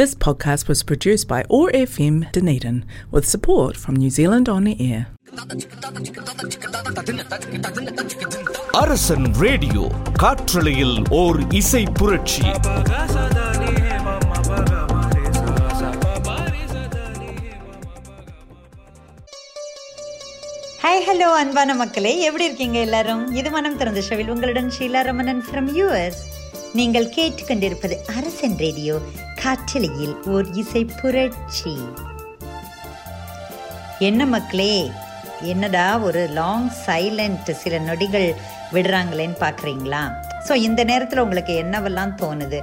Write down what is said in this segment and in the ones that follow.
This podcast was produced by OAR FM Dunedin with support from New Zealand On the Air. அரசன் radio காற்றலையில் ஓர் இசை புரட்சி hi hello அன்பான மக்களே எப்படி இருக்கீங்க எல்லாரும் இது மனம் திறந்த ஷவில் உங்களுடன் ஷீலா ரமணன் ஃப்ரம் யூஎஸ் நீங்கள் கேட்டுக்கொண்டிருப்பது அரசன் ரேடியோ காற்றலையில் ஓர் இசை புரட்சி. என்ன மக்களே என்னடா ஒரு லாங் சைலண்ட் சில நொடிகள் விடுறாங்களேன்னு பார்க்குறீங்களா ஸோ இந்த நேரத்தில் உங்களுக்கு என்னவெல்லாம் தோணுது?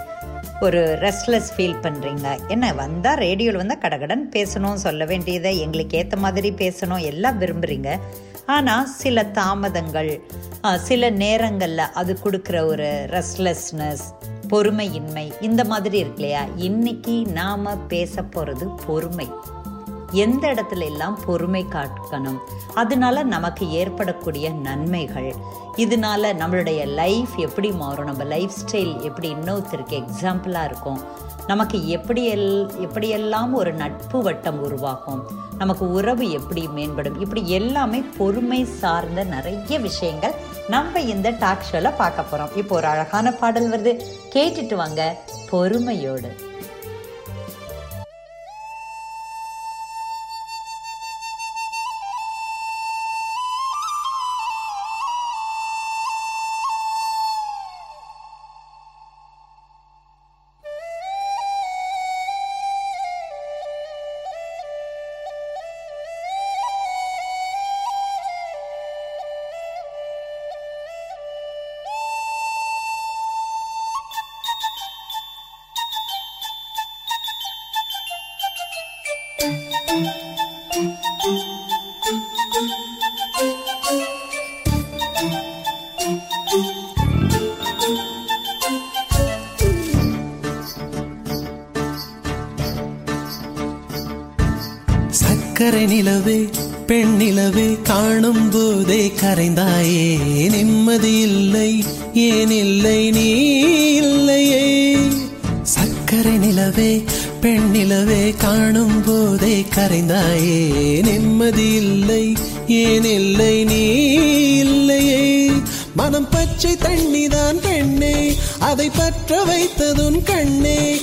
ஒரு ரெஸ்ட்லெஸ் ஃபீல் பண்ணுறீங்க என்ன வந்தால் ரேடியோவில் வந்தால் கடகடன் பேசணும் சொல்ல வேண்டியதை எங்களுக்கு ஏற்ற மாதிரி பேசணும் எல்லாம் விரும்புகிறீங்க ஆனால் சில தாமதங்கள் சில நேரங்களில் அது கொடுக்குற ஒரு ரெஸ்ட்லெஸ்னஸ் பொறுமையின்மை இந்த மாதிரி இருக்கு இல்லையா? இன்னைக்கு நாம் பேச போகிறது பொறுமை. எந்த இடத்துல எல்லாம் பொறுமை காட்டணும்? அதனால நமக்கு ஏற்படக்கூடிய நன்மைகள். இதனால நம்மளுடைய லைஃப் எப்படி மாறும்? நம்ம லைஃப் ஸ்டைல் எப்படி இன்னொருத்தருக்கு எக்ஸாம்பிளாக இருக்கும். நமக்கு எப்படி எல் எப்படியெல்லாம் ஒரு நட்பு வட்டம் உருவாகும்? நமக்கு உறவு எப்படி மேம்படும்? இப்படி எல்லாமே பொறுமை சார்ந்த நிறைய விஷயங்கள் நம்ம இந்த டாக் ஷோவில் பார்க்க போகிறோம் இப்போ ஒரு அழகான பாடல் வருது. கேட்டுட்டு வாங்க பொறுமையோடு. நிலவே பெண் நிலவே காணும் போதே கரைந்தாயே. நிம்மதி இல்லை ஏன் இல்லை நீ இல்லையே. சக்கரை நிலவே பெண் நிலவே காணும் போதே கரைந்தாயே. நிம்மதி இல்லை ஏன் இல்லை நீ இல்லையே. மனம் பச்சை தண்ணிதான் பெண்ணே அதை பற்ற வைத்ததுன் கண்ணே.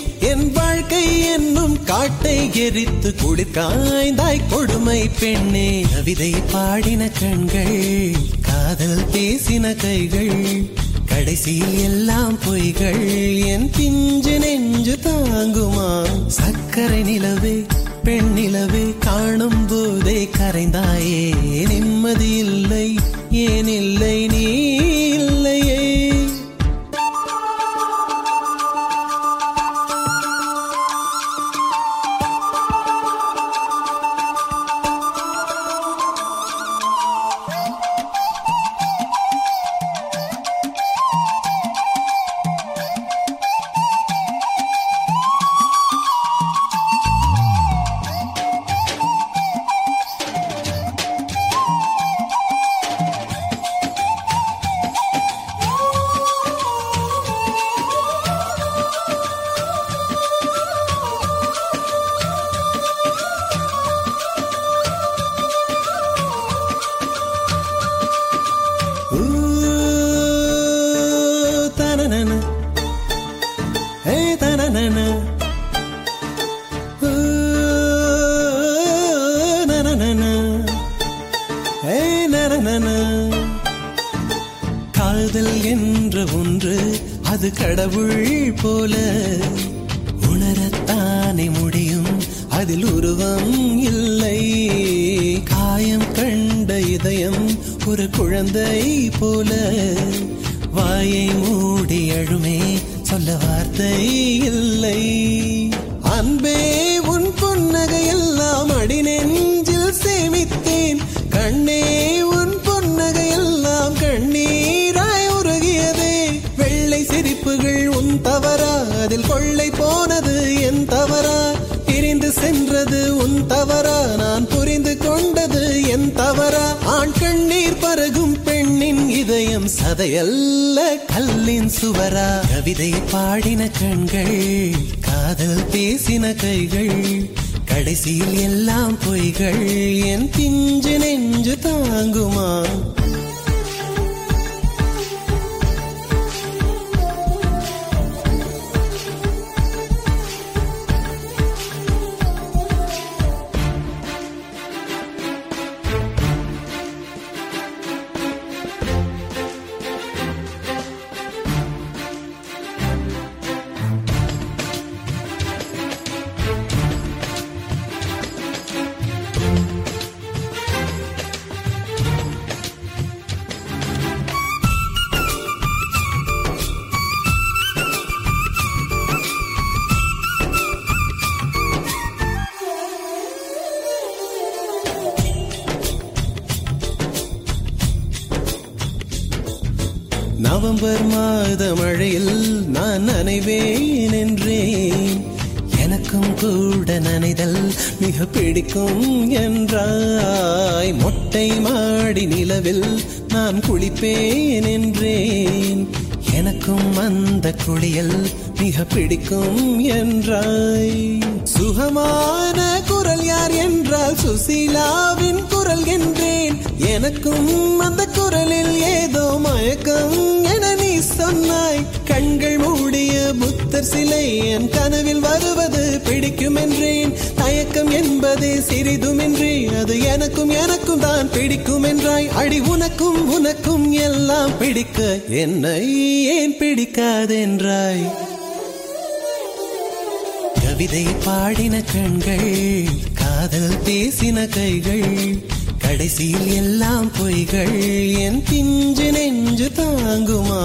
காட்டை எரித்து குளிர்காய்ந்தாய் கொடுமை பெண்ணே. கவிதை பாடின கண்கள் காதல் பேசின கைகள் கடைசி எல்லாம் பொய்கள். என் பிஞ்சு நெஞ்சு தாங்குமா? சக்கரை நிலவே பெண் நிலவே காணும் போதே கரைந்தாயே. நிம்மதி இல்லை ஏன் இல்லை நீ? நனைவேன் என்றேன் எனக்கும் கூட நனைதல் மிக பிடிக்கும் என்றாய். மொட்டை மாடி நிலவில் நான் குளிப்பேன் என்றேன். எனக்கும் அந்த குளியல் மிக பிடிக்கும் என்றாய். சுகமான குரல் யார் என்றால் சுசீலாவின் குரல் என்றேன். எனக்கும் அந்த குரலில் ஏதோ மயக்கம் என நீ சொன்னாய். கண்கள் புத்தர் சிலை என் கனவில் வருவது பிடிக்கும் என்றேன் தயக்கம் என்பதே சிறிதுமின்றி. அது எனக்கும் எனக்கும் தான் பிடிக்கும் என்றாய் அடி உனக்கும் உனக்கும் எல்லாம் பிடிக்க என்னை ஏன் பிடிக்காதென்றாய்? கவிதை பாடின கண்கள் காதல் பேசின கைகள் கடைசியில் எல்லாம் பொய்கள் என் பிஞ்சு நெஞ்சு தாங்குமா?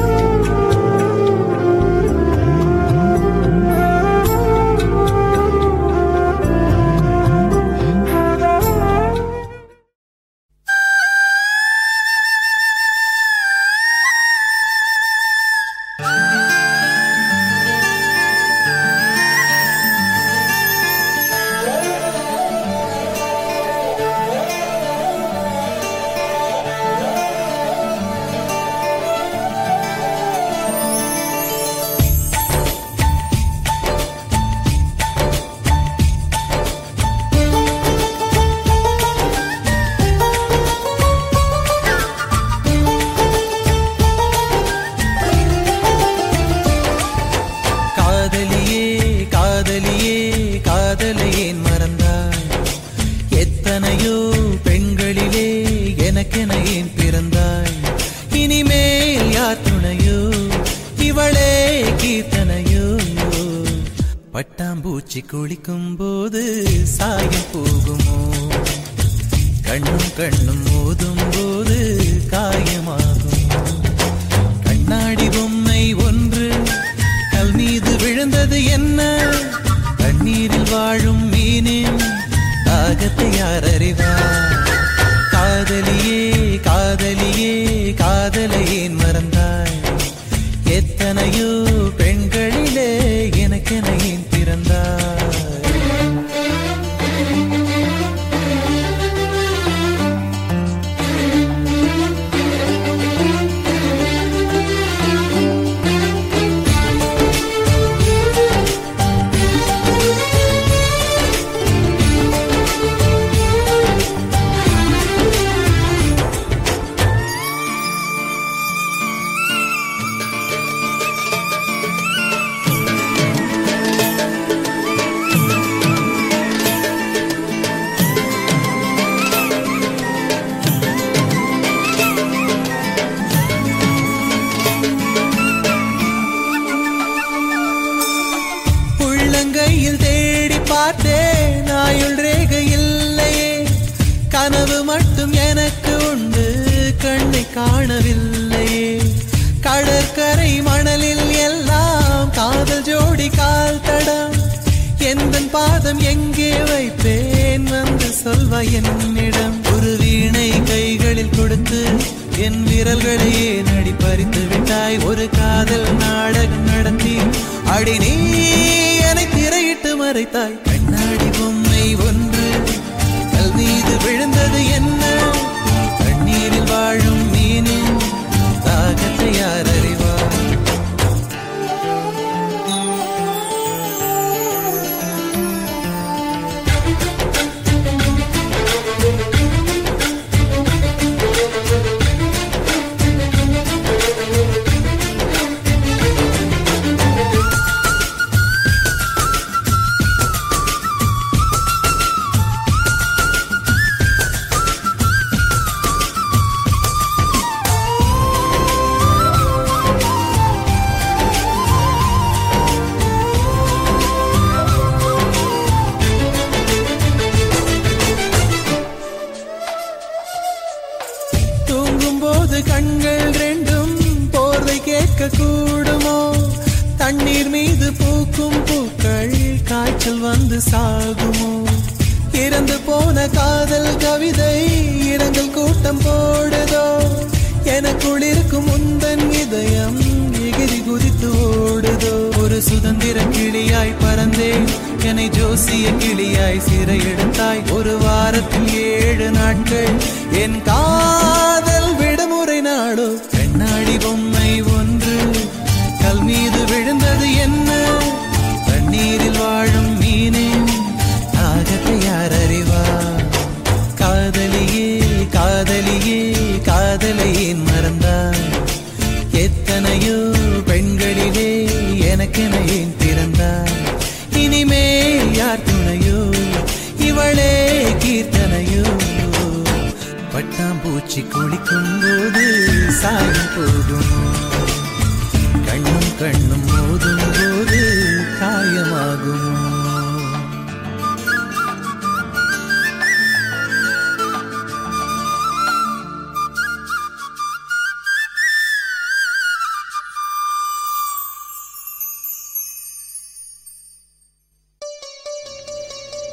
பெண்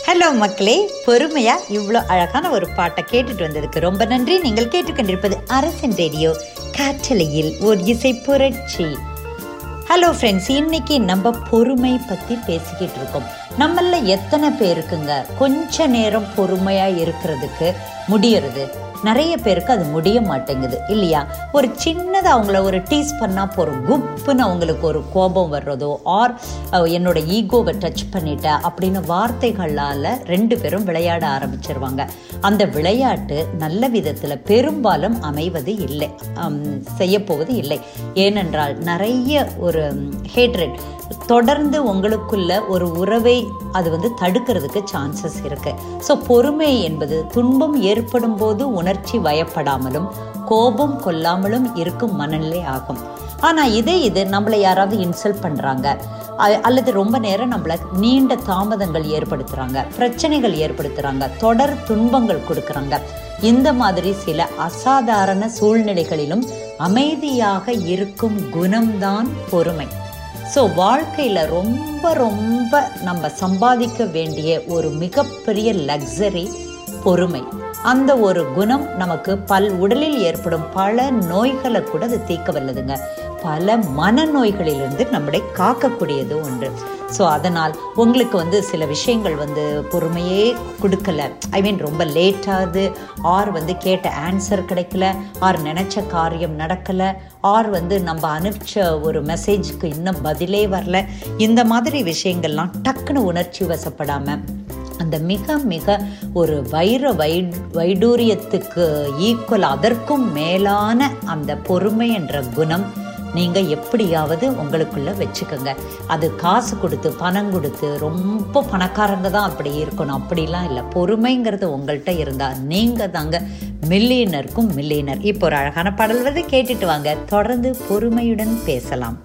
ஹலோ மக்களே. பொறுமையா இவ்வளோ அழகான ஒரு பாட்டை கேட்டுட்டு வந்ததுக்கு ரொம்ப நன்றி. நீங்கள் கேட்டுக்கொண்டிருப்பது அரசன் ரேடியோ காற்றலையில் ஒரு இசை புரட்சி. ஹலோ ஃப்ரெண்ட்ஸ் இன்னைக்கு நம்ம பொறுமை பற்றி பேசிக்கிட்டு இருக்கோம். நம்மள எத்தனை பேருக்குங்க? கொஞ்ச நேரம் பொறுமையாக இருக்கிறதுக்கு முடியறது. நிறைய பேருக்கு அது முடிய மாட்டேங்குது இல்லையா? ஒரு சின்னதாக அவங்கள ஒரு டீஸ் பண்ணால் போகிறோம் குப்புன்னு அவங்களுக்கு ஒரு கோபம் வர்றதோ ஆர் என்னோட ஈகோவை டச் பண்ணிட்டேன் அப்படின்னு வார்த்தைகளால் ரெண்டு பேரும் விளையாட ஆரம்பிச்சிருவாங்க. அந்த விளையாட்டு நல்ல விதத்தில் பெரும்பாலும் அமைவது இல்லை. செய்யப்போவது இல்லை. ஏனென்றால் நிறைய ஒரு ஹேட்ரட் தொடர்ந்து உங்களுக்குள்ள ஒரு உறவை அது வந்து தடுக்கிறதுக்கு சான்சஸ் இருக்கு. ஸோ பொறுமை என்பது துன்பம் ஏற்படும் போது உணர்ச்சி வயப்படாமலும் கோபம் கொள்ளாமலும் இருக்கும் மனநிலை ஆகும். ஆனால் இதே இது நம்மளை யாராவது இன்சல்ட் பண்ணுறாங்க அல்லது ரொம்ப நேரம் நம்மளை நீண்ட தாமதங்கள் ஏற்படுத்துகிறாங்க பிரச்சனைகள் ஏற்படுத்துகிறாங்க தொடர் துன்பங்கள் கொடுக்குறாங்க. இந்த மாதிரி சில அசாதாரண சூழ்நிலைகளிலும் அமைதியாக இருக்கும் குணம்தான் பொறுமை. ஸோ வாழ்க்கையில் ரொம்ப ரொம்ப நம்ம சம்பாதிக்க வேண்டிய ஒரு மிகப்பெரிய லக்ஸரி பொறுமை. அந்த ஒரு குணம் நமக்கு பல் உடலில் ஏற்படும் பல நோய்களை கூட அது தீர்க்க வல்லதுங்க. பல மனநோய்களிலிருந்து நம்மளை காக்கக்கூடியது ஒன்று. ஸோ அதனால் உங்களுக்கு வந்து சில விஷயங்கள் வந்து பொறுமையே கொடுக்கல. ஐ மீன் ரொம்ப லேட்டாகுது ஆர் வந்து கேட்ட ஆன்சர் கிடைக்கல. ஆர் நினச்ச காரியம் நடக்கலை. ஆர் வந்து நம்ம அனுப்பிச்ச ஒரு மெசேஜுக்கு இன்னும் பதிலே வரல. இந்த மாதிரி விஷயங்கள்லாம் டக்குன்னு உணர்ச்சி வசப்படாமல் அந்த மிக மிக ஒரு வைர வை வைடூரியத்துக்கு ஈக்குவல் அதற்கும் மேலான அந்த பொறுமை என்ற குணம் நீங்கள் எப்படியாவது உங்களுக்குள்ள வச்சுக்கோங்க. அது காசு கொடுத்து பணம் கொடுத்து ரொம்ப பணக்காரங்க தான் அப்படி இருக்கணும். அப்படிலாம் இல்லை. பொறுமைங்கிறது உங்கள்கிட்ட இருந்தால் நீங்கள் தாங்க மில்லியனருக்கும் மில்லியனர். இப்போ ஒரு அழகான பாடல் வந்து கேட்டுட்டு வாங்க. தொடர்ந்து பொறுமையுடன் பேசலாம்.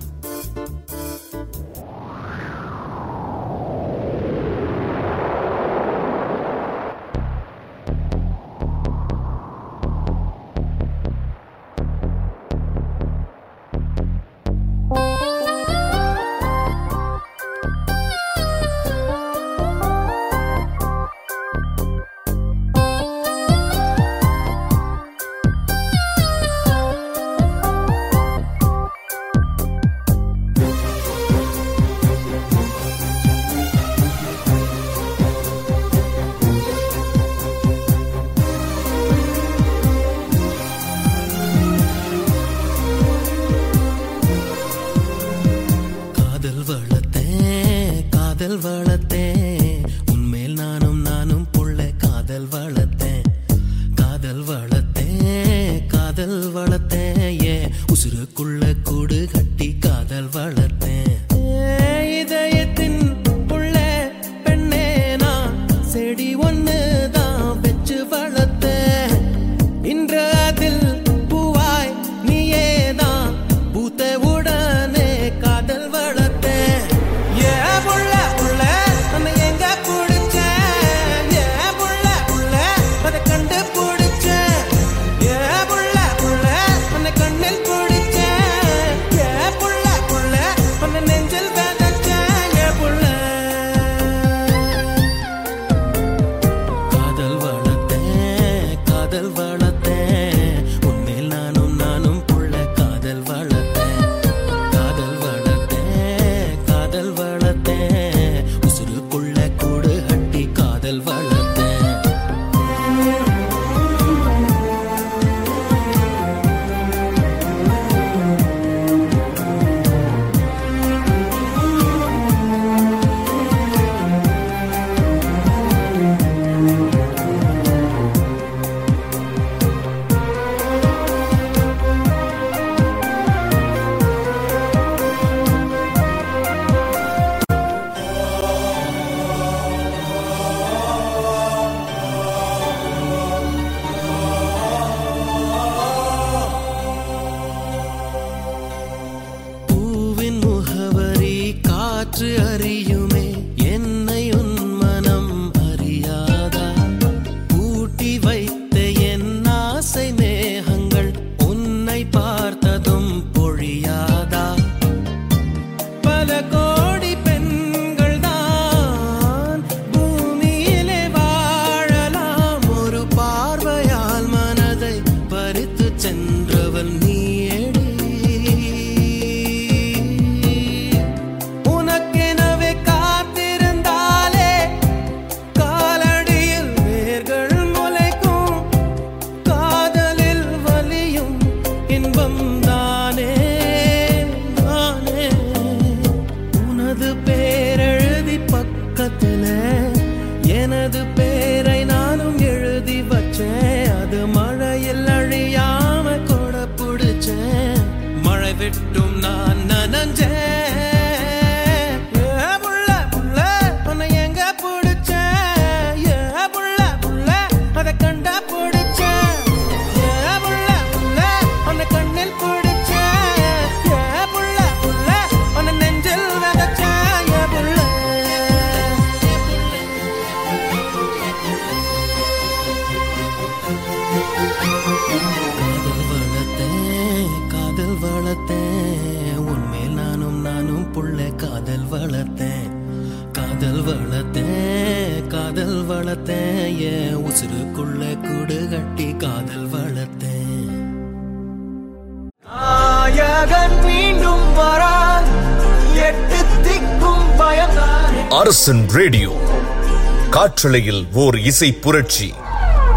காற்றலையில் ஓர் இசை புரட்சி.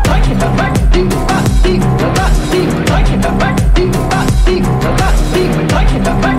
Like it,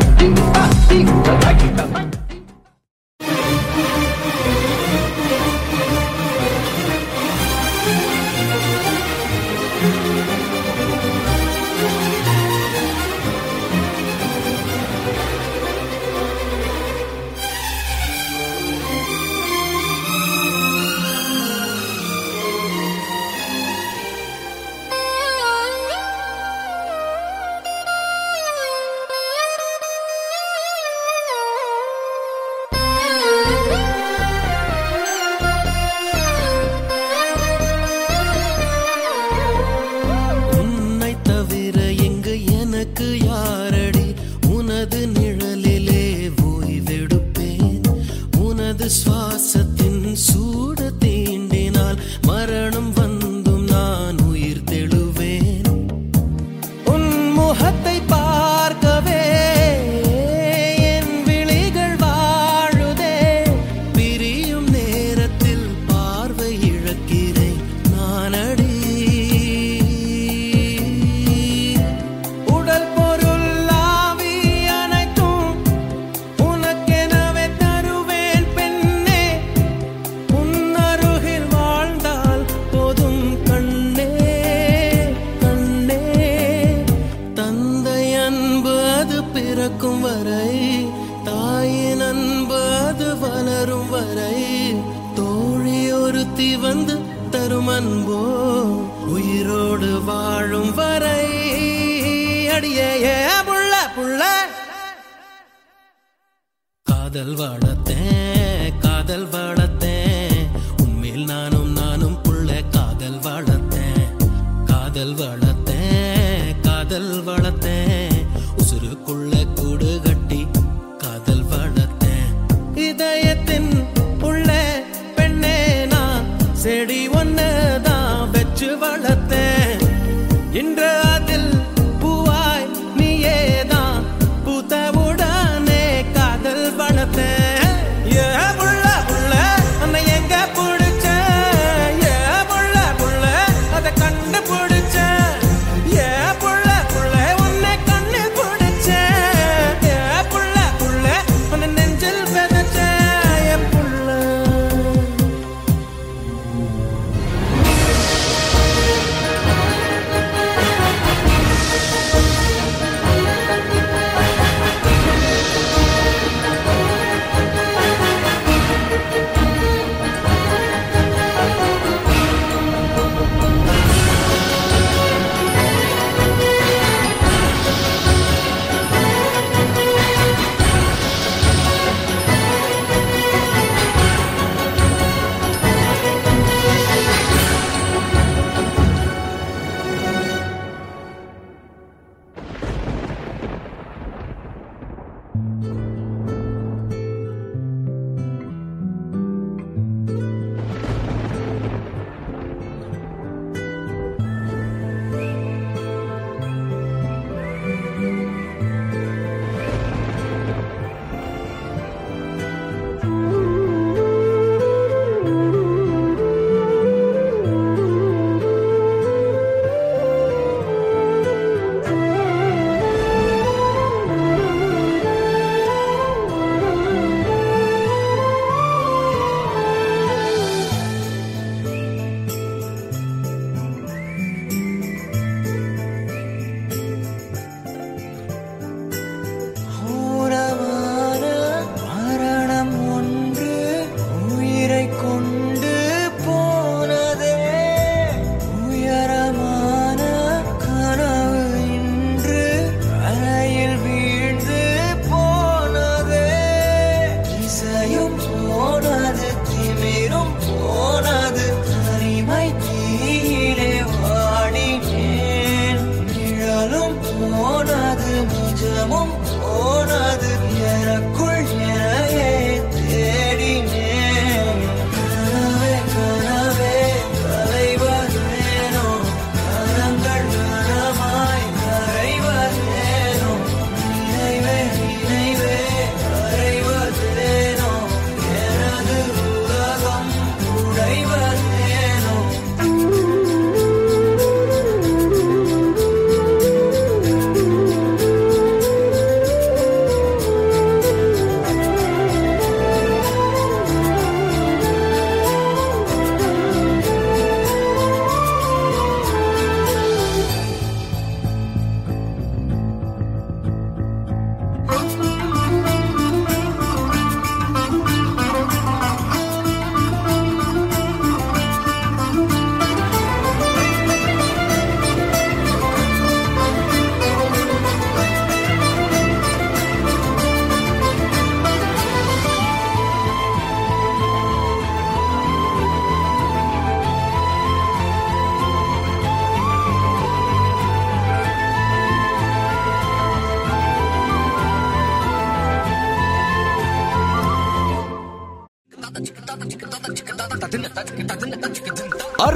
செடி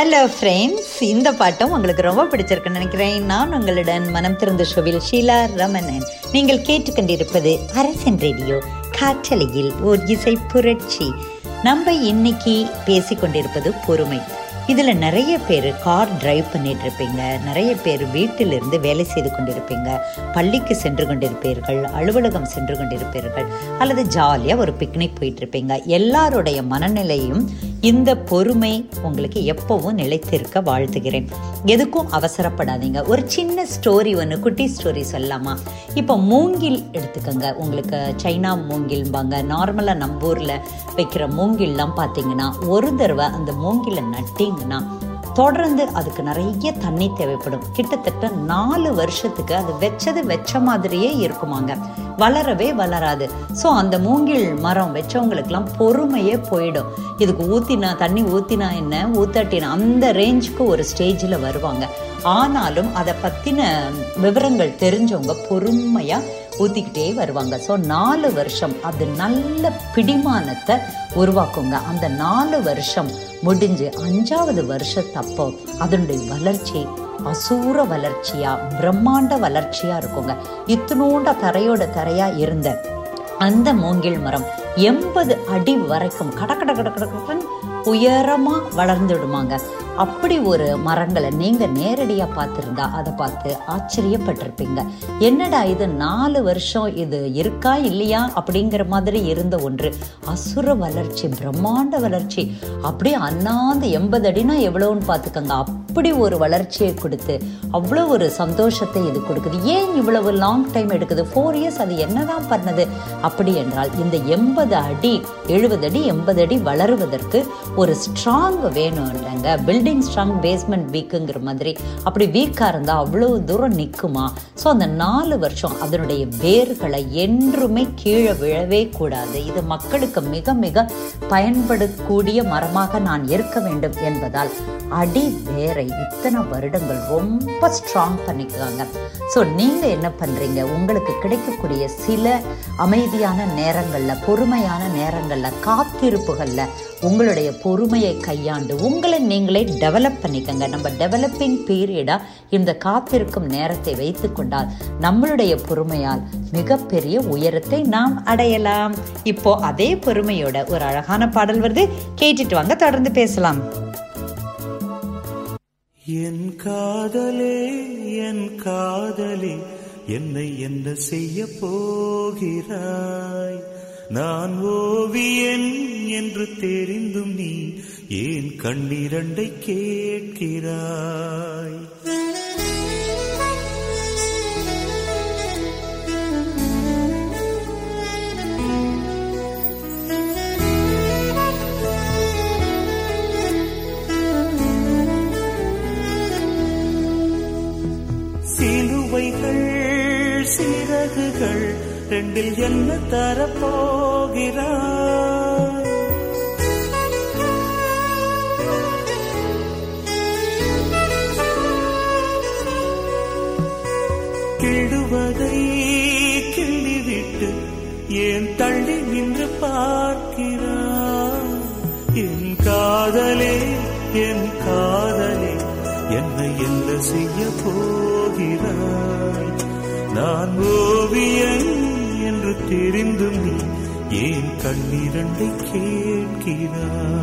ஹலோ ஃப்ரெண்ட்ஸ் இந்த பாட்டும் உங்களுக்கு ரொம்ப பிடிச்சிருக்குன்னு நினைக்கிறேன். நான் உங்களுடன் மனம் திறந்த ஷோவில் ஷீலா ரமணன். நீங்கள் கேட்டுக்கொண்டிருப்பது அரசன் ரேடியோ காற்றலையில் ஓர் இசை புரட்சி. நம்ம இன்னைக்கு பேசிக்கொண்டிருப்பது பொறுமை. இதில் நிறைய பேர் கார் டிரைவ் பண்ணிட்டு இருப்பீங்க நிறைய பேர் வீட்டிலிருந்து வேலை செய்து கொண்டிருப்பீங்க. பள்ளிக்கு சென்று கொண்டிருப்பீர்கள் அலுவலகம் சென்று கொண்டிருப்பீர்கள் அல்லது ஜாலியாக ஒரு பிக்னிக் போயிட்டு இருப்பீங்க எல்லாருடைய மனநிலையும் இந்த பொறுமை உங்களுக்கு எப்பவும் நிலைத்திருக்க வாழ்த்துகிறேன். எதுக்கும் அவசரப்படாதீங்க. ஒரு சின்ன ஸ்டோரி ஒன்று குட்டி ஸ்டோரி சொல்லலாமா? இப்போ மூங்கில் எடுத்துக்கோங்க. உங்களுக்கு சைனா மூங்கில்பாங்க நார்மலாக நம்ம ஊரில் வைக்கிற மூங்கில்லாம் பார்த்தீங்கன்னா ஒரு தடவை அந்த மூங்கிலை நட்டிங்கன்னா தொடர்ந்து அதுக்கு நிறைய தண்ணி தேவைப்படும். கிட்டத்தட்ட நாலு வருஷத்துக்கு அது வச்சது வச்ச மாதிரியே இருக்குமாங்க. வளரவே வளராது. ஸோ அந்த மூங்கில் மரம் வச்சவங்களுக்கெல்லாம் பொறுமையே போயிடும். இதுக்கு ஊத்தினா தண்ணி ஊத்தினா என்ன ஊத்தாட்டினா அந்த ரேஞ்சுக்கு ஒரு ஸ்டேஜில் வருவாங்க. ஆனாலும் அதை பற்றின விவரங்கள் தெரிஞ்சவங்க பொறுமையாக ஊற்றிக்கிட்டே வருவாங்க. ஸோ நாலு வருஷம் அது நல்ல பிடிமானத்தை உருவாக்குங்க. அந்த நாலு வருஷம் முடிஞ்சு அஞ்சாவது வருஷத்தப்போ அதனுடைய வளர்ச்சி அசூர வளர்ச்சியா பிரம்மாண்ட வளர்ச்சியா இருக்குங்க. இத்தினோண்ட தரையோட தரையா இருந்த அந்த மூங்கில் மரம் எண்பது அடி வரைக்கும் கட கட கட கட கடன்னு உயரமா வளர்ந்துடுமாங்க. அப்படி ஒரு மரங்களை நீங்க நேரடியா பார்த்துருந்தா அதை பார்த்து ஆச்சரியப்பட்டிருப்பீங்க. என்னடா இது நாலு வருஷம் இது இருக்கா இல்லையா அப்படிங்கிற மாதிரி இருந்த ஒன்று. அசுர வளர்ச்சி பிரம்மாண்ட வளர்ச்சி. அப்படியே அண்ணாந்து எண்பது அடினா எவ்வளோன்னு பார்த்துக்கோங்க. அப்படி ஒரு வளர்ச்சியை கொடுத்து அவ்வளோ ஒரு சந்தோஷத்தை இது கொடுக்குது. ஏன் இவ்வளவு லாங் டைம் எடுக்குது? ஃபோர் இயர்ஸ் அது என்னதான் பண்ணது? அப்படி என்றால் இந்த எண்பது அடி எழுபது அடி எண்பது அடி வளருவதற்கு ஒரு ஸ்ட்ராங் வேணும் இல்லைங்க. பில்டிங் ஸ்ட்ராங் பேஸ்மெண்ட் வீக்குங்கிற மாதிரி அப்படி வீக்காக இருந்தால் அவ்வளோ தூரம் நிற்குமா ஸோ அந்த நாலு வருஷம் அதனுடைய வேர்களை என்றுமே கீழே விழவே கூடாது. இது மக்களுக்கு மிக மிக பயன்படக்கூடிய மரமாக நான் இருக்க வேண்டும் என்பதால் அடி வேரை இத்தனை வருடங்கள் ரொம்ப ஸ்ட்ராங் பண்ணிக்கிறாங்க. ஸோ நீங்கள் என்ன பண்ணுறீங்க உங்களுக்கு கிடைக்கக்கூடிய சில அமைதியான நேரங்களில் பொறுமையான நேரங்களில் காத்திருப்புகளில் உங்களுடைய பொறுமையை கையாண்டு உங்களை நீங்களே டெவலப் பண்ணிக்கங்க. நம்ம டெவலப்பிங் பீரியடாக இந்த காத்திருக்கும் நேரத்தை வைத்து கொண்டால் நம்மளுடைய பொறுமையால் மிகப்பெரிய உயரத்தை நாம் அடையலாம். இப்போ அதே பொறுமையோட ஒரு அழகான பாடல் வருது. கேட்டுட்டு வாங்க தொடர்ந்து பேசலாம். என் காதலே என் காதலே என்னை என்ன செய்ய போகிறாய்? நான் ஓவியன் என்று தெரிந்தும் நீ ஏன் கண்ணிரண்டை கேட்கிறாய்? சிலுவைகள் சிறகுகள் ரெண்டில் என்ன தரப்போகிறாய்? போவதை கிள்ளிவிட்டு ஏன் தள்ளி நின்று பார்க்கிறார்? என் காதலே என் காதலே என்னை என்ன செய்ய போகிறாய்? நான் ஓவியன் என்று தெரிந்தும் நீ ஏன் கண்ணிரண்டை கேட்கிறாய்?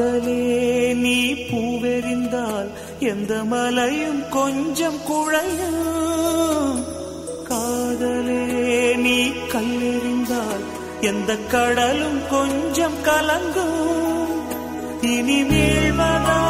காதலே நீ பூவெறிந்தால் எந்த மலையும் கொஞ்சம் குழையும் காதலே நீ கல்லெறிந்தால் எந்த கடலும் கொஞ்சம் கலங்கும். இனி வீழ்வதா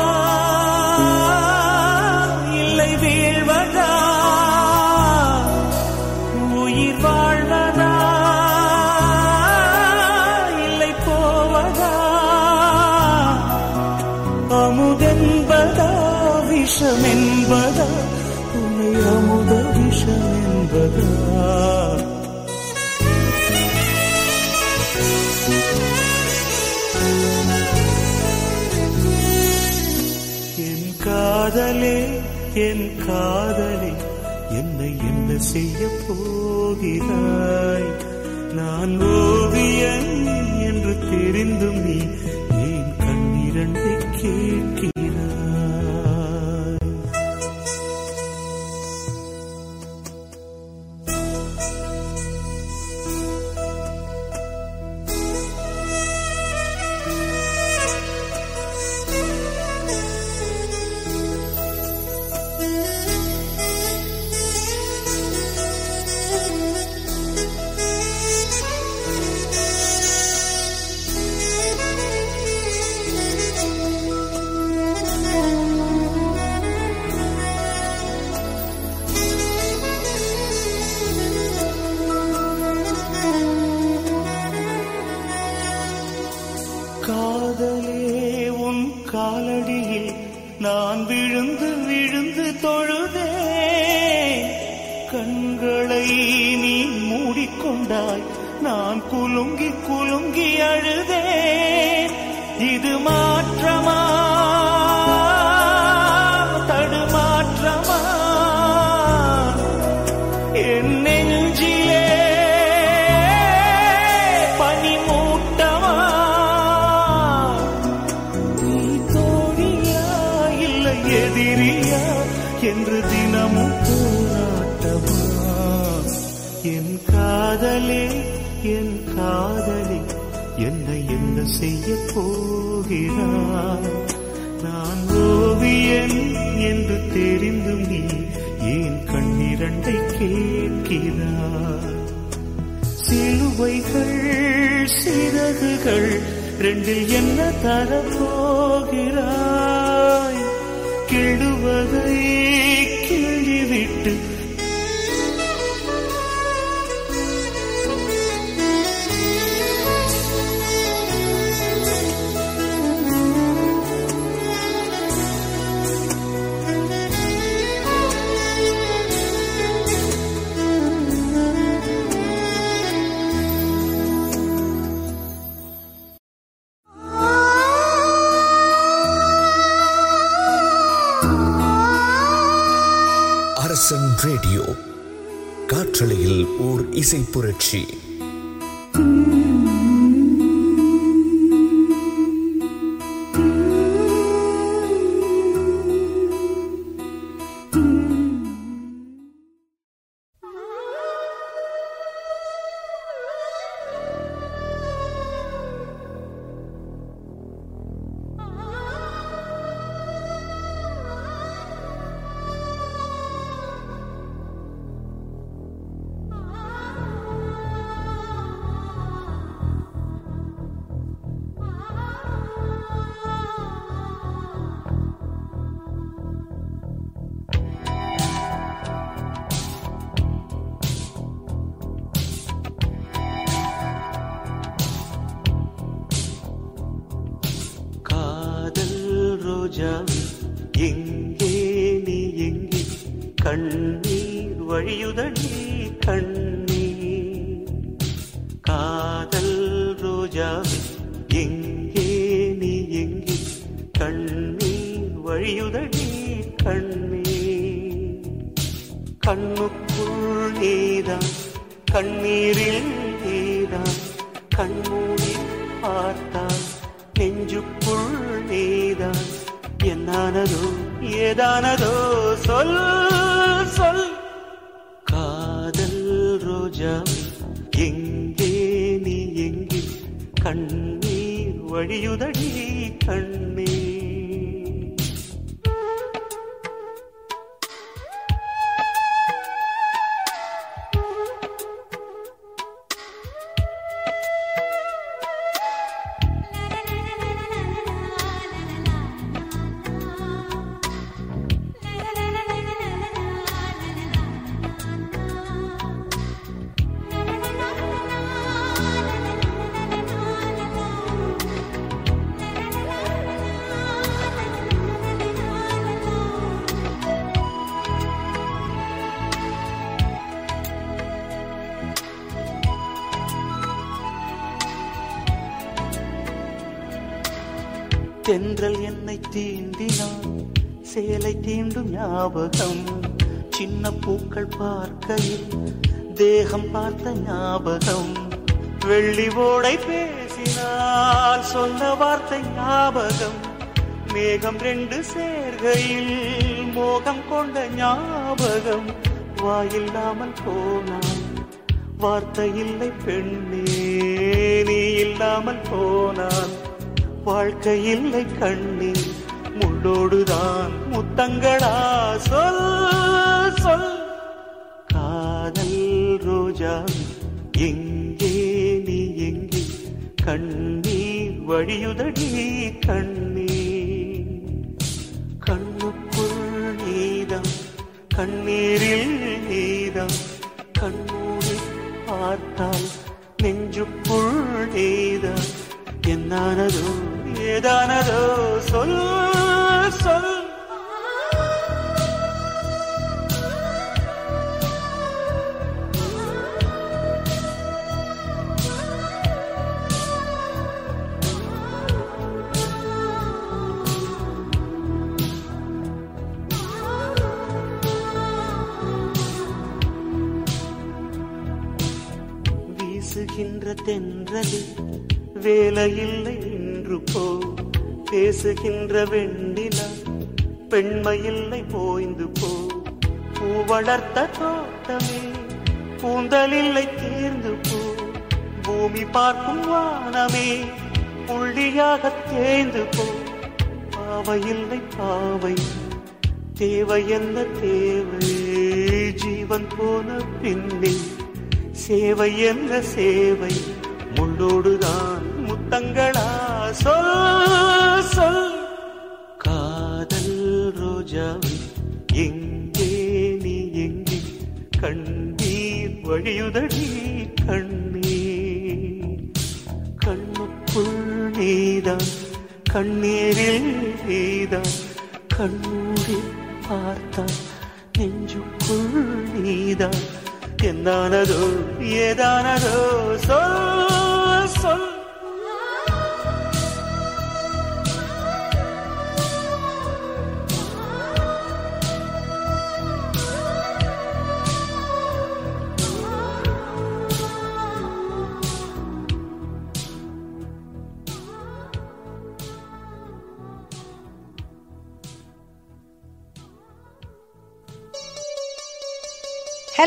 காதலி என்னை என்ன செய்ய போகிறாய்? நான் ஓவியன் என்று தெரிந்தும் நீ ஏன் கண்ணிரண்டை கேட்கிறேன் குலுங்கி குலுங்கி இருக்கிறார் சிலுவைகள் சிறகுகள் ரெண்டில் என்ன தரப்போகிறாய்? கெடுவதை காற்றலையில் ஓர் இசை புரட்சி. தீண்டினான். சேலை தீண்டும் ஞாபகம் சின்ன பூக்கள் பார்க்கையில் தேகம் பார்த்த ஞாபகம். வெள்ளி ஓடை பேசினால் சொன்ன வார்த்தை ஞாபகம். மேகம் ரெண்டு சேர்கையில் மோகம் கொண்ட ஞாபகம். வாயில்லாமல் போனான் வார்த்தை இல்லை பெண்ணே நீ இல்லாமல் போனான் வாழ்க்கை இல்லை கண்ணீர் முள்ளோடுதான் முத்தங்களா? சொல் சொல். காதல் ரோஜா எங்கே நீ எங்கே? கண்ணீர் வழியுதடி. வீசுகின்ற வேலையில்லை இன்று போ. பேசுகின்ற வெண்ணிலா பெண்மையில்லை போய்ந்து போ. பூ வளர்த்த தோட்டமே கூந்தலில்லை தேர்ந்து போ. பூமி பார்க்கும் வானமே புள்ளியாக தேர்ந்து போ. பாவையில்லை பாவை தேவை என்ன தேவை? ஜீவன் போன பின்னே சேவை என்ற சேவை? உள்ளோடுதான் முத்தங்களா? சொல் சொல். காதல் ரோஜாவை எங்கே நீ எங்கே? கண்ணீர் வழியுதடி கண்ணீர் கண்ணுக்குள் நீதான் கண்ணீரில் நீதான். கண்ணூரில் பார்த்தான் நெஞ்சுக்குள் நீதான். என்னானதோ ஏதானதோ சொல். சொல்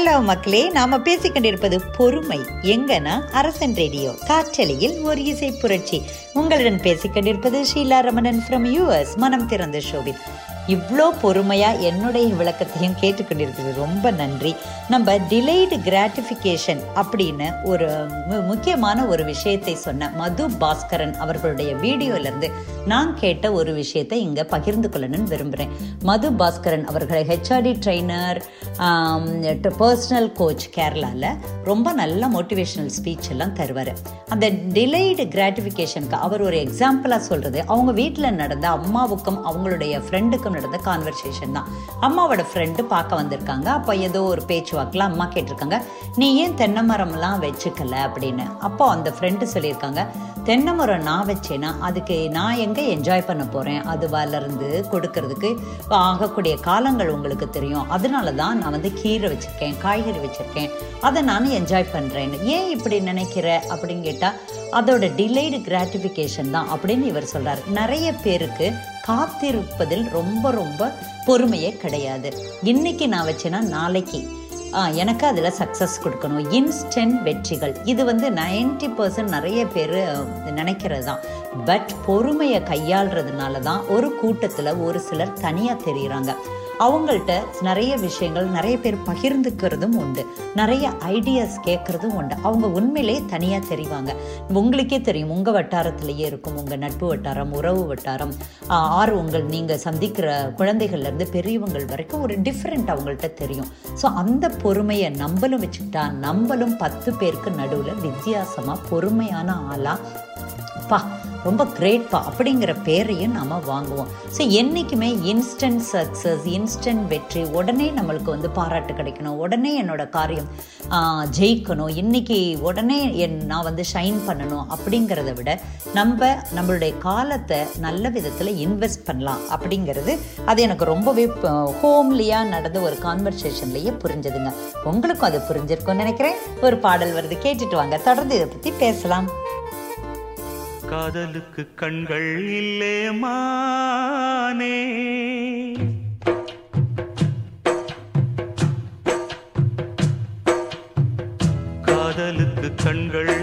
ஹலோ மக்களே நாம பேசிக்கொண்டிருப்பது பொறுமை. எங்கன்னா அரசன் ரேடியோ. காற்றலையில் ஒரு இசை புரட்சி. உங்களுடன் பேசிக்கொண்டிருப்பது ஷீலா ரமணன் ஃப்ரம் யூஎஸ் மனம் திறந்த ஷோவில் இவ்வளோ பொறுமையாக என்னுடைய விளக்கத்தையும் கேட்டுக்கொண்டிருக்கிறது. ரொம்ப நன்றி. நம்ம டிலேடு கிராட்டிஃபிகேஷன் அப்படின்னு ஒரு முக்கியமான ஒரு விஷயத்தை சொன்ன மது பாஸ்கரன் அவர்களுடைய வீடியோலேருந்து நான் கேட்ட ஒரு விஷயத்தை இங்கே பகிர்ந்து கொள்ளணும்னு விரும்புகிறேன் மது பாஸ்கரன் அவர்கள் ஹெச்ஆர்டி ட்ரெயினர் பர்சனல் கோச் கேரளாவில் ரொம்ப நல்ல மோட்டிவேஷனல் ஸ்பீச் எல்லாம் தருவார். அந்த டிலேடு கிராட்டிஃபிகேஷனுக்கு அவர் ஒரு எக்ஸாம்பிளாக சொல்கிறது அவங்க வீட்டில் நடந்த அம்மாவுக்கும் அவங்களுடைய ஃப்ரெண்டுக்கும் நடந்த கான்வர்சேஷன் தான். அம்மாவோட ஃப்ரெண்டு பார்க்க வந்திருக்காங்க. அப்போ ஏதோ ஒரு பேச்சுவாக்கில் அம்மா கேட்டிருக்காங்க நீ ஏன் தென்னை மரம்லாம் வச்சுக்கல? அப்படின்னு. அப்போ அந்த ஃப்ரெண்டு சொல்லியிருக்காங்க தென்னை மரம் நான் வச்சேன்னா அதுக்கு நான் எங்கே என்ஜாய் பண்ண போகிறேன் அது வளர்ந்து கொடுக்கறதுக்கு ஆகக்கூடிய காலங்கள் உங்களுக்கு தெரியும். அதனால தான் நான் வந்து கீரை வச்சுருக்கேன் காய்கறி வச்சுருக்கேன். அதை நான் என்ஜாய் பண்ணுறேன்னு ஏன் இப்படி நினைக்கிற? அப்படின்னு கேட்டால் அதோட டிலேடு கிராட்டிஃபிகேஷன் தான். அப்படின்னு இவர் சொல்கிறார் நிறைய பேருக்கு காத்திருப்பதில் ரொம்ப ரொம்ப பொறுமையே கிடையாது. இன்னைக்கு நான் வச்சேன்னா நாளைக்கு. எனக்கு அதில் சக்ஸஸ் கொடுக்கணும். இன்ஸ்டன்ட் வெற்றிகள். இது வந்து 90% பர்சன்ட் நிறைய பேர் நினைக்கிறது தான் பட் பொறுமையை கையாளுறதுனால தான் ஒரு கூட்டத்தில் ஒரு சிலர் தனியாக தெரிகிறாங்க அவங்கள்ட்ட நிறைய விஷயங்கள் நிறைய பேர் பகிர்ந்துக்கிறதும் உண்டு. நிறைய ஐடியாஸ் கேட்குறதும் உண்டு. அவங்க உண்மையிலே தனியாக தெரிவாங்க. உங்களுக்கே தெரியும் உங்கள் வட்டாரத்திலேயே இருக்கும் உங்கள் நட்பு வட்டாரம் உறவு வட்டாரம். ஆறு உங்கள் நீங்கள் சந்திக்கிற குழந்தைகள்லேருந்து பெரியவங்கள் வரைக்கும் ஒரு டிஃப்ரெண்ட் அவங்கள்ட்ட தெரியும். ஸோ அந்த பொறுமையை நம்மளும் வச்சுக்கிட்டா நம்மளும் பத்து பேருக்கு நடுவில் வித்தியாசமாக பொறுமையான ஆளாக பா ரொம்ப கிரேட்பா அப்படிங்கிற பேரையும் நம்ம வாங்குவோம். ஸோ என்றைக்குமே இன்ஸ்டன்ட் சக்ஸஸ் இன்ஸ்டன்ட் வெற்றி உடனே நம்மளுக்கு வந்து பாராட்டு கிடைக்கணும். உடனே என்னோட காரியம் ஜெயிக்கணும். இன்னைக்கு உடனே என் நான் வந்து ஷைன் பண்ணணும் அப்படிங்கிறத விட நம்ம நம்மளுடைய காலத்தை நல்ல விதத்தில் இன்வெஸ்ட் பண்ணலாம் அப்படிங்கிறது அது எனக்கு ரொம்பவே ஹோம்லியாக நடந்த ஒரு கான்வர்சேஷன்லேயே புரிஞ்சதுங்க. உங்களுக்கும் அது புரிஞ்சிருக்கும்னு நினைக்கிறேன். ஒரு பாடல் வருது கேட்டுட்டு வாங்க. தொடர்ந்து இதை பற்றி பேசலாம். காதலுக்கு கண்கள் இல்லே மானே. காதலுக்கு கண்கள்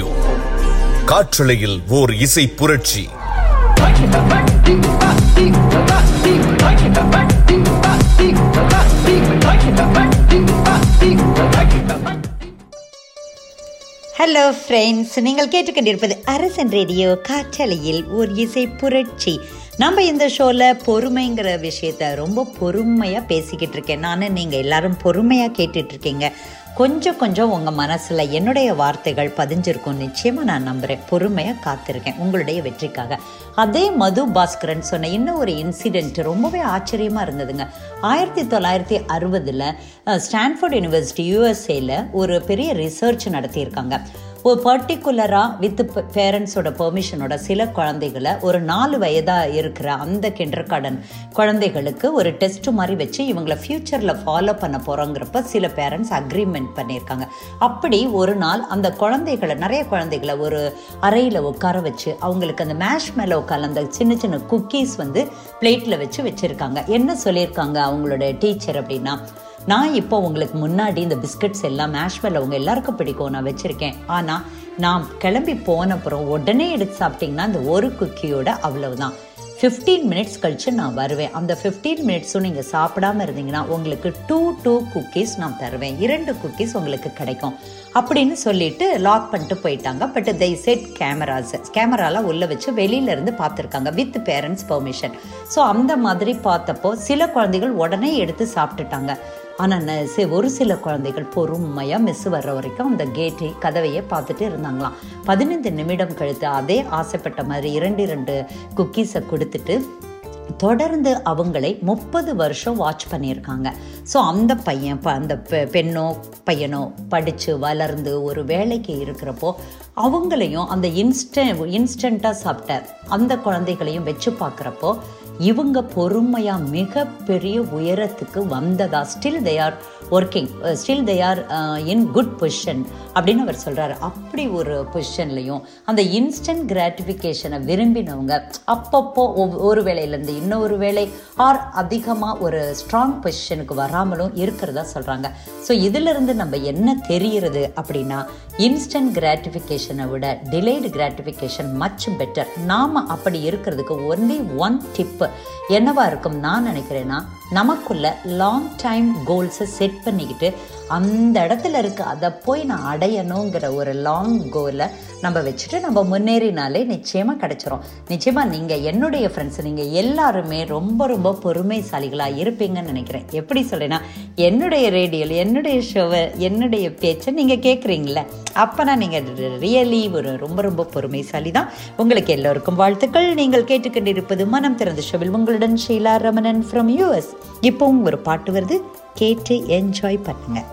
ரேடியோ காற்றலையில் ஓர் இசை புரட்சி. ஹலோ ஃப்ரெண்ட்ஸ் நீங்கள் கேட்டுக்கொண்டிருப்பது அரசன் ரேடியோ காற்றலையில் ஒரு இசை புரட்சி. நம்ம இந்த ஷோவில் பொறுமைங்கிற விஷயத்த ரொம்ப பொறுமையாக பேசிக்கிட்டு இருக்கேன். நான் நீங்கள் எல்லாரும் பொறுமையாக கேட்டுட்டு இருக்கீங்க. கொஞ்சம் கொஞ்சம் உங்கள் மனசில் என்னுடைய வார்த்தைகள் பதிஞ்சிருக்கும். நிச்சயமாக நான் நம்புகிறேன் பொறுமையாக காத்திருக்கேன். உங்களுடைய வெற்றிக்காக. அதே மது பாஸ்கரன் சொன்ன இன்னும் ஒரு இன்சிடெண்ட் ரொம்பவே ஆச்சரியமாக இருந்ததுங்க. ஆயிரத்தி தொள்ளாயிரத்தி அறுபதில் ஸ்டான்ஃபோர்ட் யூனிவர்சிட்டி யூஎஸ்ஏல ஒரு பெரிய ரிசர்ச் நடத்தியிருக்காங்க. ஒரு பர்டிகுலராக வித் பேரண்ட்ஸோட பெர்மிஷனோட சில குழந்தைகளை ஒரு நாலு வயதாக இருக்கிற அந்த கிண்டர் கார்டன் குழந்தைகளுக்கு ஒரு டெஸ்ட் மாதிரி வச்சு இவங்களை ஃப்யூச்சரில் ஃபாலோ பண்ண போகிறோங்கிறப்ப சில பேரண்ட்ஸ் அக்ரிமெண்ட் பண்ணியிருக்காங்க. அப்படி ஒரு நாள் அந்த குழந்தைகளை நிறைய குழந்தைகளை ஒரு அறையில் உட்கார வச்சு அவங்களுக்கு அந்த மேஷ் மேலே உட்கார்ந்த சின்ன சின்ன குக்கீஸ் வந்து பிளேட்டில் வச்சு வச்சுருக்காங்க. என்ன சொல்லியிருக்காங்க அவங்களோட டீச்சர் அப்படின்னா நான் இப்போ உங்களுக்கு முன்னாடி இந்த பிஸ்கட்ஸ் எல்லாம் மேஷ்மெல்ல உங்க எல்லாருக்கும் பிடிக்கும் நான் வச்சிருக்கேன். ஆனால் நான் கிளம்பி போன அப்புறம் உடனே எடுத்து சாப்பிட்டீங்கன்னா இந்த ஒரு குக்கியோட அவ்வளவுதான். ஃபிஃப்டீன் மினிட்ஸ் கழிச்சு நான் வருவேன். அந்த ஃபிஃப்டீன் மினிட்ஸும் நீங்கள் சாப்பிடாம இருந்தீங்கன்னா உங்களுக்கு டூ டூ குக்கீஸ் நான் தருவேன். இரண்டு குக்கீஸ் உங்களுக்கு கிடைக்கும். அப்படின்னு சொல்லிட்டு லாக் பண்ணிட்டு போயிட்டாங்க. பட் they செட் கேமராஸ் கேமராலாம் உள்ளே வச்சு வெளியில இருந்து பார்த்துருக்காங்க வித் பேரண்ட்ஸ் பெர்மிஷன் ஸோ அந்த மாதிரி பார்த்தப்போ சில குழந்தைகள் உடனே எடுத்து சாப்பிட்டுட்டாங்க. ஆனால் ஒரு சில குழந்தைகள் பொறுமையாக மிஸ் வர்ற வரைக்கும் அந்த கேட்டை கதவையே பார்த்துட்டு இருந்தாங்களாம். பதினைந்து நிமிடம் கழித்து அதே ஆசைப்பட்ட மாதிரி இரண்டு இரண்டு குக்கீஸை கொடுத்துட்டு தொடர்ந்து அவங்களை முப்பது வருஷம் வாட்ச் பண்ணியிருக்காங்க. ஸோ அந்த பையன் ப- அந்த பெ- பெண்ணோ பையனோ படித்து வளர்ந்து ஒரு வேலைக்கு இருக்கிறப்போ அவங்களையும் அந்த இன்ஸ்ட இன்ஸ்டண்ட்டாக சாப்பிட்ட அந்த குழந்தைகளையும் வச்சு பார்க்குறப்போ இவங்க பொறுமையாக மிகப்பெரிய உயரத்துக்கு வந்ததா? Still they are working still they are in good position அப்படின்னு அவர் சொல்கிறாரு அப்படி ஒரு பொசிஷன்லையும் அந்த இன்ஸ்டன்ட் கிராட்டிஃபிகேஷனை விரும்பினவங்க அப்பப்போ ஒவ்- ஒரு வேலையிலேருந்து இன்னொரு வேலை ஆர் அதிகமாக ஒரு ஸ்ட்ராங் பொசிஷனுக்கு வராமலும் இருக்கிறதா சொல்கிறாங்க ஸோ இதிலிருந்து நம்ம என்ன தெரிகிறது அப்படின்னா இன்ஸ்டன்ட் கிராட்டிஃபிகேஷனை விட டிலேடு கிராட்டிஃபிகேஷன் மச் பெட்டர் நாம் அப்படி இருக்கிறதுக்கு ஒன்லி ஒன் டிப்பு என்னவா இருக்கும் நான் நினைக்கிறேன்னா நமக்குள்ள லாங் டைம் கோல்ஸை செட் பண்ணிக்கிட்டு அந்த இடத்துல இருக்க. அதை போய் நான் அடையணுங்கிற ஒரு லாங் கோலை நம்ம வச்சுட்டு நம்ம முன்னேறினாலே நிச்சயமாக கிடைச்சிரும். நிச்சயமாக நீங்கள் என்னுடைய ஃப்ரெண்ட்ஸ் நீங்கள் எல்லாருமே ரொம்ப ரொம்ப பொறுமைசாலிகளாக இருப்பீங்கன்னு நினைக்கிறேன். எப்படி சொல்கிறேன்னா என்னுடைய ரேடியோவில் என்னுடைய ஷோவை என்னுடைய பேச்சை நீங்கள் கேட்குறீங்களே அப்போனா நீங்கள் ரியலி ஒரு ரொம்ப ரொம்ப பொறுமைசாலி தான் உங்களுக்கு எல்லோருக்கும் வாழ்த்துக்கள். நீங்கள் கேட்டுக்கொண்டிருப்பது மனம் திறந்த ஷோவில் உங்களுடன் ஷீலா ரமணன் ஃப்ரம் யூஎஸ் இப்போவும் ஒரு பாட்டு வருது. கேட்டு என்ஜாய் பண்ணுங்கள்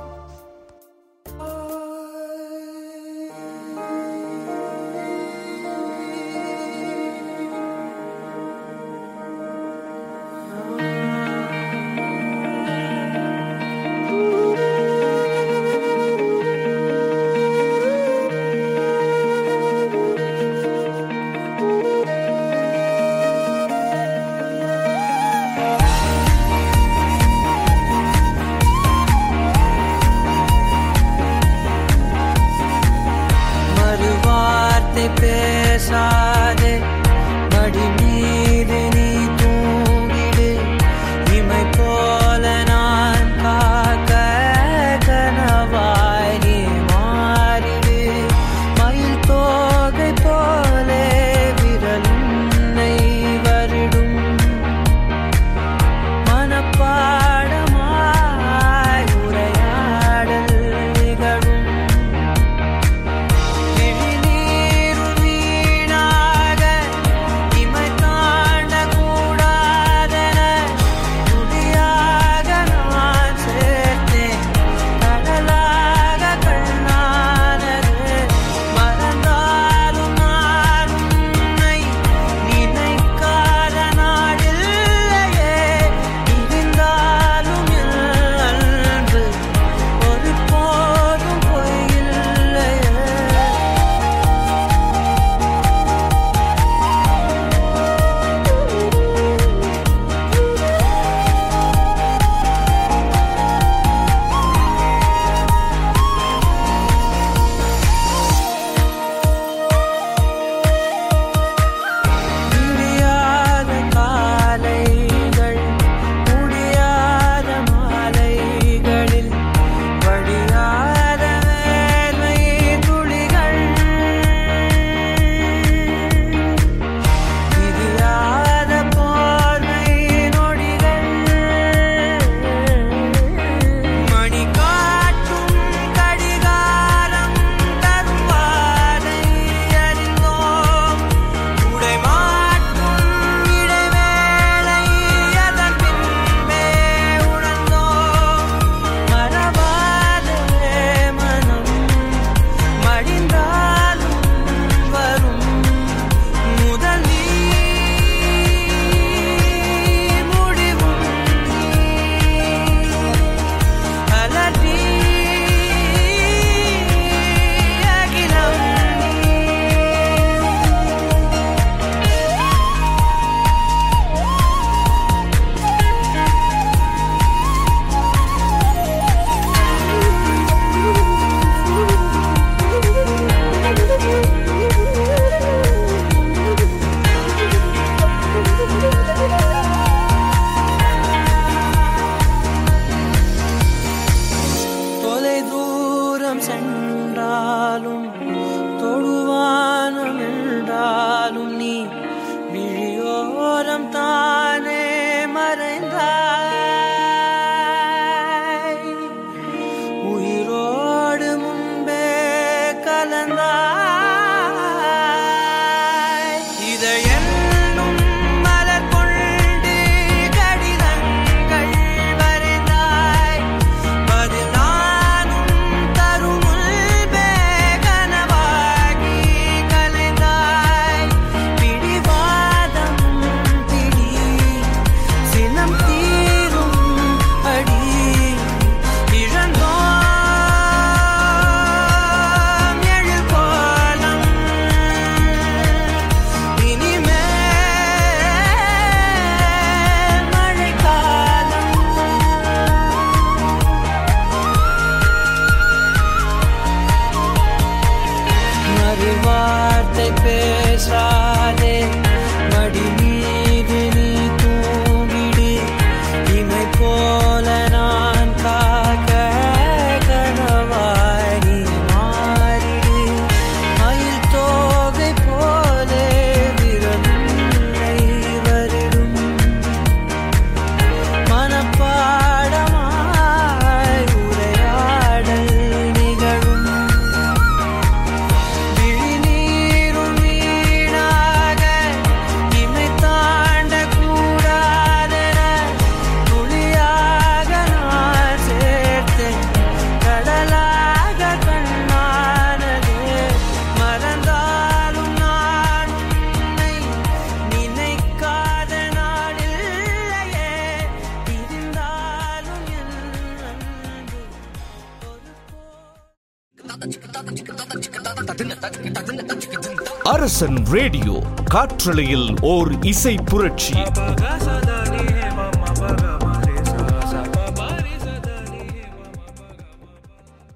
ரேடியோ காற்றலையில் ஓர் இசை புரட்சி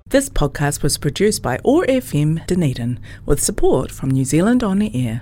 This podcast was produced by ORFM Dunedin with support from New Zealand On the Air.